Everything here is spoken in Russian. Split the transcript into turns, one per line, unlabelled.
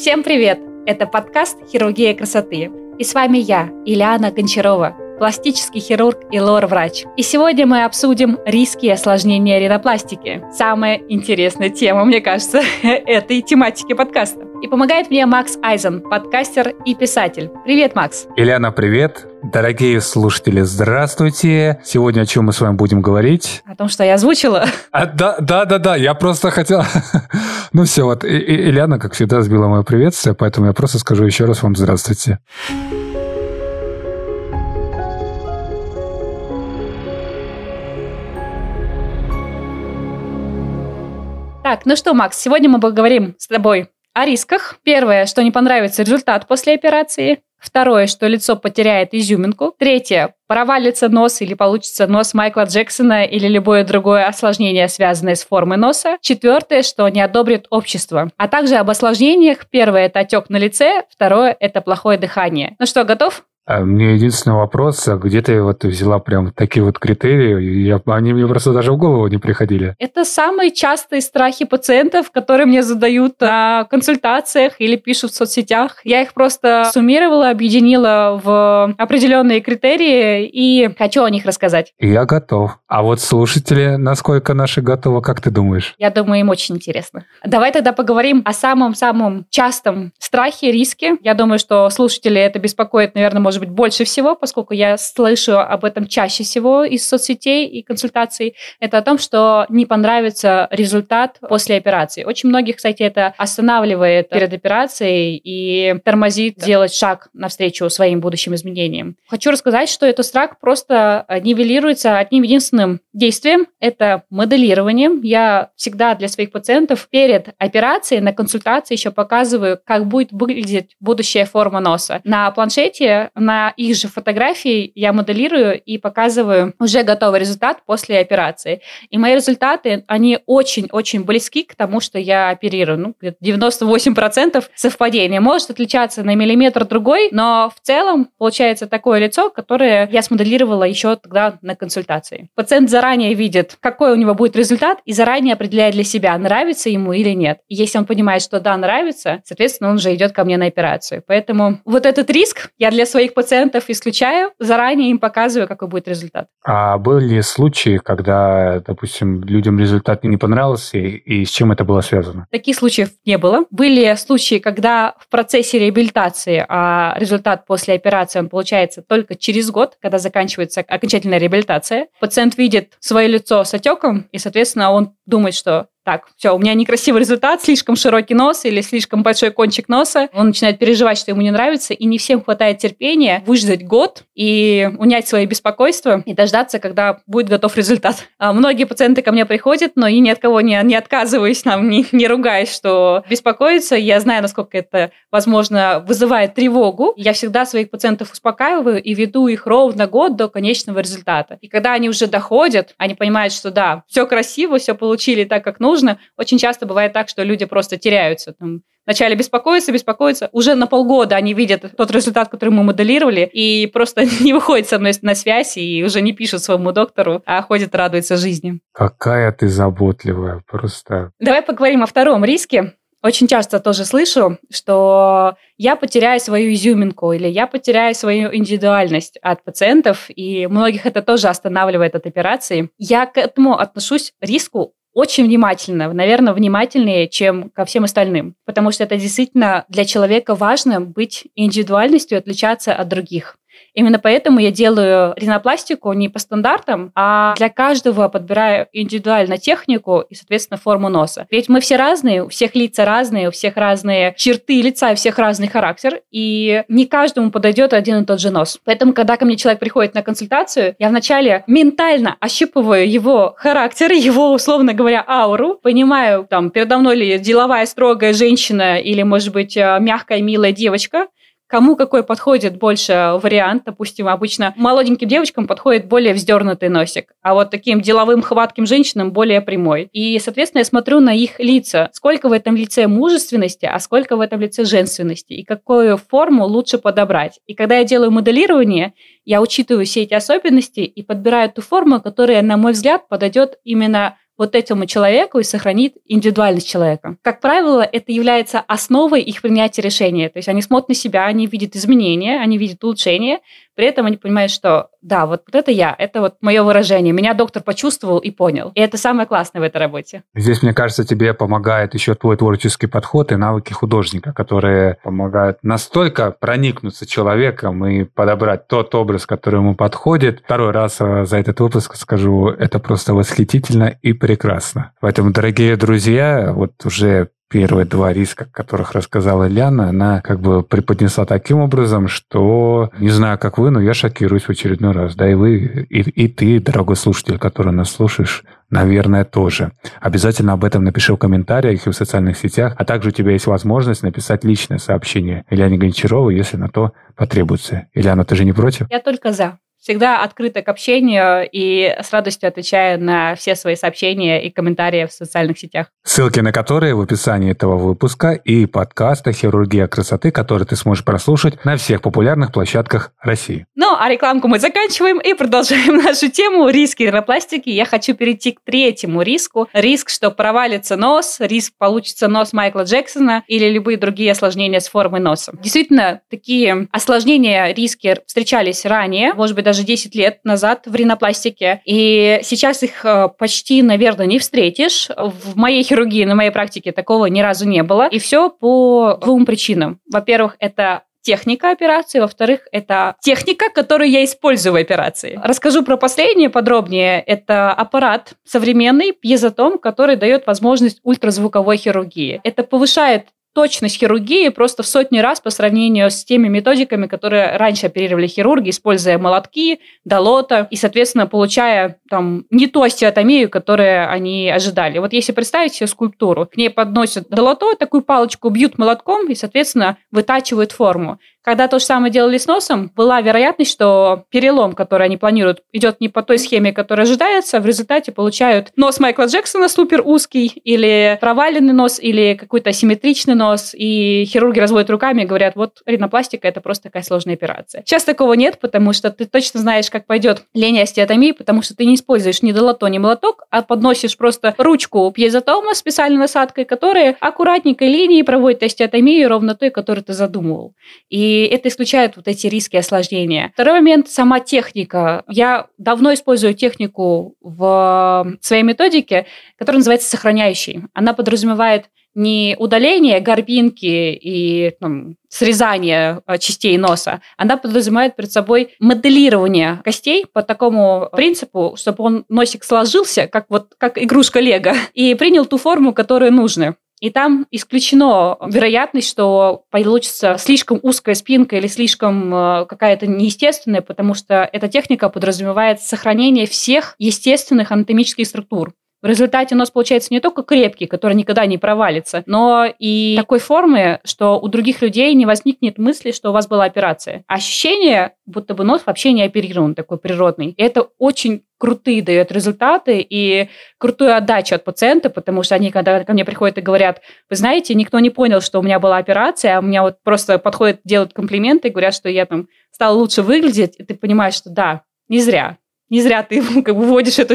Всем привет! Это подкаст «Хирургия красоты». И с вами я, Ильяна Гончарова, пластический хирург и лор-врач. И сегодня мы обсудим риски и осложнения ринопластики. Самая интересная тема, мне кажется, этой тематики подкаста. И помогает мне Макс Айзен, подкастер и писатель. Привет, Макс.
Ильяна, привет. Дорогие слушатели, здравствуйте. Сегодня о чем мы с вами будем говорить?
О том, что я озвучила.
А, да, да, да, да. Я просто хотел... ну все, вот Ильяна, как всегда, сбила мое приветствие, поэтому я просто скажу еще раз вам здравствуйте.
Так, ну что, Макс, сегодня мы поговорим с тобой о рисках. Первое, что не понравится результат после операции. Второе, что лицо потеряет изюминку. Третье, провалится нос или получится нос Майкла Джексона или любое другое осложнение, связанное с формой носа. Четвертое, что не одобрит общество. А также об осложнениях. Первое – это отек на лице. Второе – это плохое дыхание. Ну что, готов?
А мне единственный вопрос, а где ты вот взяла прям такие вот критерии? Я, они мне просто даже в голову не приходили.
Это самые частые страхи пациентов, которые мне задают на консультациях или пишут в соцсетях. Я их просто суммировала, объединила в определенные критерии и хочу о них рассказать.
Я готов. А вот слушатели, насколько наши готовы, как ты думаешь?
Я думаю, им очень интересно. Давай тогда поговорим о самом-самом частом страхе, риске. Я думаю, что слушатели это беспокоит, наверное, может может быть, больше всего, поскольку я слышу об этом чаще всего из соцсетей и консультаций, это о том, что не понравится результат после операции. Очень многих, кстати, это останавливает перед операцией и тормозит делать шаг навстречу своим будущим изменениям. Хочу рассказать, что этот страх просто нивелируется одним единственным действием – это моделированием. Я всегда для своих пациентов перед операцией на консультации еще показываю, как будет выглядеть будущая форма носа. На планшете на их же фотографии я моделирую и показываю уже готовый результат после операции. И мои результаты, они очень-очень близки к тому, что я оперирую. Ну, 98% совпадения. Может отличаться на миллиметр другой, но в целом получается такое лицо, которое я смоделировала еще тогда на консультации. Пациент заранее видит, какой у него будет результат, и заранее определяет для себя, нравится ему или нет. И если он понимает, что да, нравится, соответственно, он уже идет ко мне на операцию. Поэтому вот этот риск я для своих пациентов исключаю, заранее им показываю, какой будет результат.
А были случаи, когда, допустим, людям результат не понравился, и с чем это было связано?
Таких случаев не было. Были случаи, когда в процессе реабилитации а результат после операции он получается только через год, когда заканчивается окончательная реабилитация. Пациент видит свое лицо с отеком, и, соответственно, он думает, что так, все, у меня некрасивый результат, слишком широкий нос или слишком большой кончик носа. Он начинает переживать, что ему не нравится, и не всем хватает терпения выждать год и унять свои беспокойства и дождаться, когда будет готов результат. А многие пациенты ко мне приходят, но и ни от кого не, не отказываюсь, нам не, не ругаясь, что беспокоиться. Я знаю, насколько это, возможно, вызывает тревогу. Я всегда своих пациентов успокаиваю и веду их ровно год до конечного результата. И когда они уже доходят, они понимают, что да, все красиво, все получили так, как нужно, нужно. Очень часто бывает так, что люди просто теряются. Там, вначале беспокоятся, беспокоятся. Уже на полгода они видят тот результат, который мы моделировали, и просто не выходят со мной на связь и уже не пишут своему доктору, а ходят, радуются жизни.
Какая ты заботливая, просто.
Давай поговорим о втором риске. Очень часто тоже слышу, что я потеряю свою изюминку или я потеряю свою индивидуальность от пациентов, и многих это тоже останавливает от операции. Я к этому отношусь риску очень внимательно, наверное, внимательнее, чем ко всем остальным, потому что это действительно для человека важно быть индивидуальностью, отличаться от других. Именно поэтому я делаю ринопластику не по стандартам, а для каждого подбираю индивидуально технику и, соответственно, форму носа. Ведь мы все разные, у всех лица разные, у всех разные черты лица, у всех разный характер, и не каждому подойдет один и тот же нос. Поэтому, когда ко мне человек приходит на консультацию, я вначале ментально ощупываю его характер, его, условно говоря, ауру, понимаю, там, передо мной ли деловая, строгая женщина или, может быть, э, мягкая, милая девочка, кому какой подходит больше вариант. Допустим, обычно молоденьким девочкам подходит более вздернутый носик, а вот таким деловым, хватким женщинам более прямой. И, соответственно, я смотрю на их лица. Сколько в этом лице мужественности, а сколько в этом лице женственности, и какую форму лучше подобрать. И когда я делаю моделирование, я учитываю все эти особенности и подбираю ту форму, которая, на мой взгляд, подойдет именно вот этому человеку и сохранит индивидуальность человека. Как правило, это является основой их принятия решения. То есть они смотрят на себя, они видят изменения, они видят улучшения, при этом они понимают, что да, вот это я, это вот мое выражение. Меня доктор почувствовал и понял. И это самое классное в этой работе.
Здесь, мне кажется, тебе помогает еще твой творческий подход и навыки художника, которые помогают настолько проникнуться человеком и подобрать тот образ, который ему подходит. Второй раз э, за этот выпуск скажу, это просто восхитительно и прекрасно. Поэтому, дорогие друзья, вот уже первые два риска, о которых рассказала Ляна, она как бы преподнесла таким образом, что не знаю, как вы, но я шокируюсь в очередной раз. Да и вы, и, и ты, дорогой слушатель, который нас слушаешь, наверное, тоже. Обязательно об этом напиши в комментариях и в социальных сетях, а также у тебя есть возможность написать личное сообщение Ильяне Гончаровой, если на то потребуется. Ильяна, ты же не против?
Я только за всегда открыта к общению и с радостью отвечаю на все свои сообщения и комментарии в социальных сетях.
Ссылки на которые в описании этого выпуска и подкаста «Хирургия красоты», который ты сможешь прослушать на всех популярных площадках России.
Ну, а рекламку мы заканчиваем и продолжаем нашу тему риски ринопластики. Я хочу перейти к третьему риску. Риск, что провалится нос, риск получится нос Майкла Джексона или любые другие осложнения с формой носа. Действительно, такие осложнения, риски встречались ранее, может быть, даже 10 лет назад в ринопластике. И сейчас их э, почти, наверное, не встретишь. В моей хирургии, на моей практике такого ни разу не было. И все по двум причинам. Во-первых, это техника операции, во-вторых, это техника, которую я использую в операции. Расскажу про последнее подробнее. Это аппарат современный, пьезотом, который дает возможность ультразвуковой хирургии. Это повышает точность хирургии просто в сотни раз по сравнению с теми методиками, которые раньше оперировали хирурги, используя молотки, долота и, соответственно, получая там не ту остеотомию, которую они ожидали. Вот если представить себе скульптуру, к ней подносят долото, такую палочку, бьют молотком и, соответственно, вытачивают форму. Когда то же самое делали с носом, была вероятность, что перелом, который они планируют, идет не по той схеме, которая ожидается, в результате получают нос Майкла Джексона супер узкий, или проваленный нос, или какой-то асимметричный нос, и хирурги разводят руками и говорят, вот ринопластика – это просто такая сложная операция. Сейчас такого нет, потому что ты точно знаешь, как пойдет линия остеотомии, потому что ты не используешь ни долото, ни молоток, а подносишь просто ручку пьезотома с специальной насадкой, которая аккуратненькой линией проводит остеотомию ровно той, которую ты задумывал. И это исключает вот эти риски осложнения. Второй момент – сама техника. Я давно использую технику в своей методике, которая называется сохраняющей. Она подразумевает не удаление горбинки и там, срезание э, частей носа, она подразумевает перед собой моделирование костей по такому принципу, чтобы он носик сложился, как вот как игрушка Лего, и принял ту форму, которую нужно. И там исключено вероятность, что получится слишком узкая спинка или слишком э, какая-то неестественная, потому что эта техника подразумевает сохранение всех естественных анатомических структур. В результате нос получается не только крепкий, который никогда не провалится, но и такой формы, что у других людей не возникнет мысли, что у вас была операция. Ощущение, будто бы нос вообще не оперирован, такой природный. И это очень крутые дает результаты и крутую отдачу от пациента, потому что они, когда ко мне приходят и говорят, вы знаете, никто не понял, что у меня была операция, а у меня вот просто подходят, делают комплименты, говорят, что я там стала лучше выглядеть, и ты понимаешь, что да, не зря, не зря ты как бы вводишь эту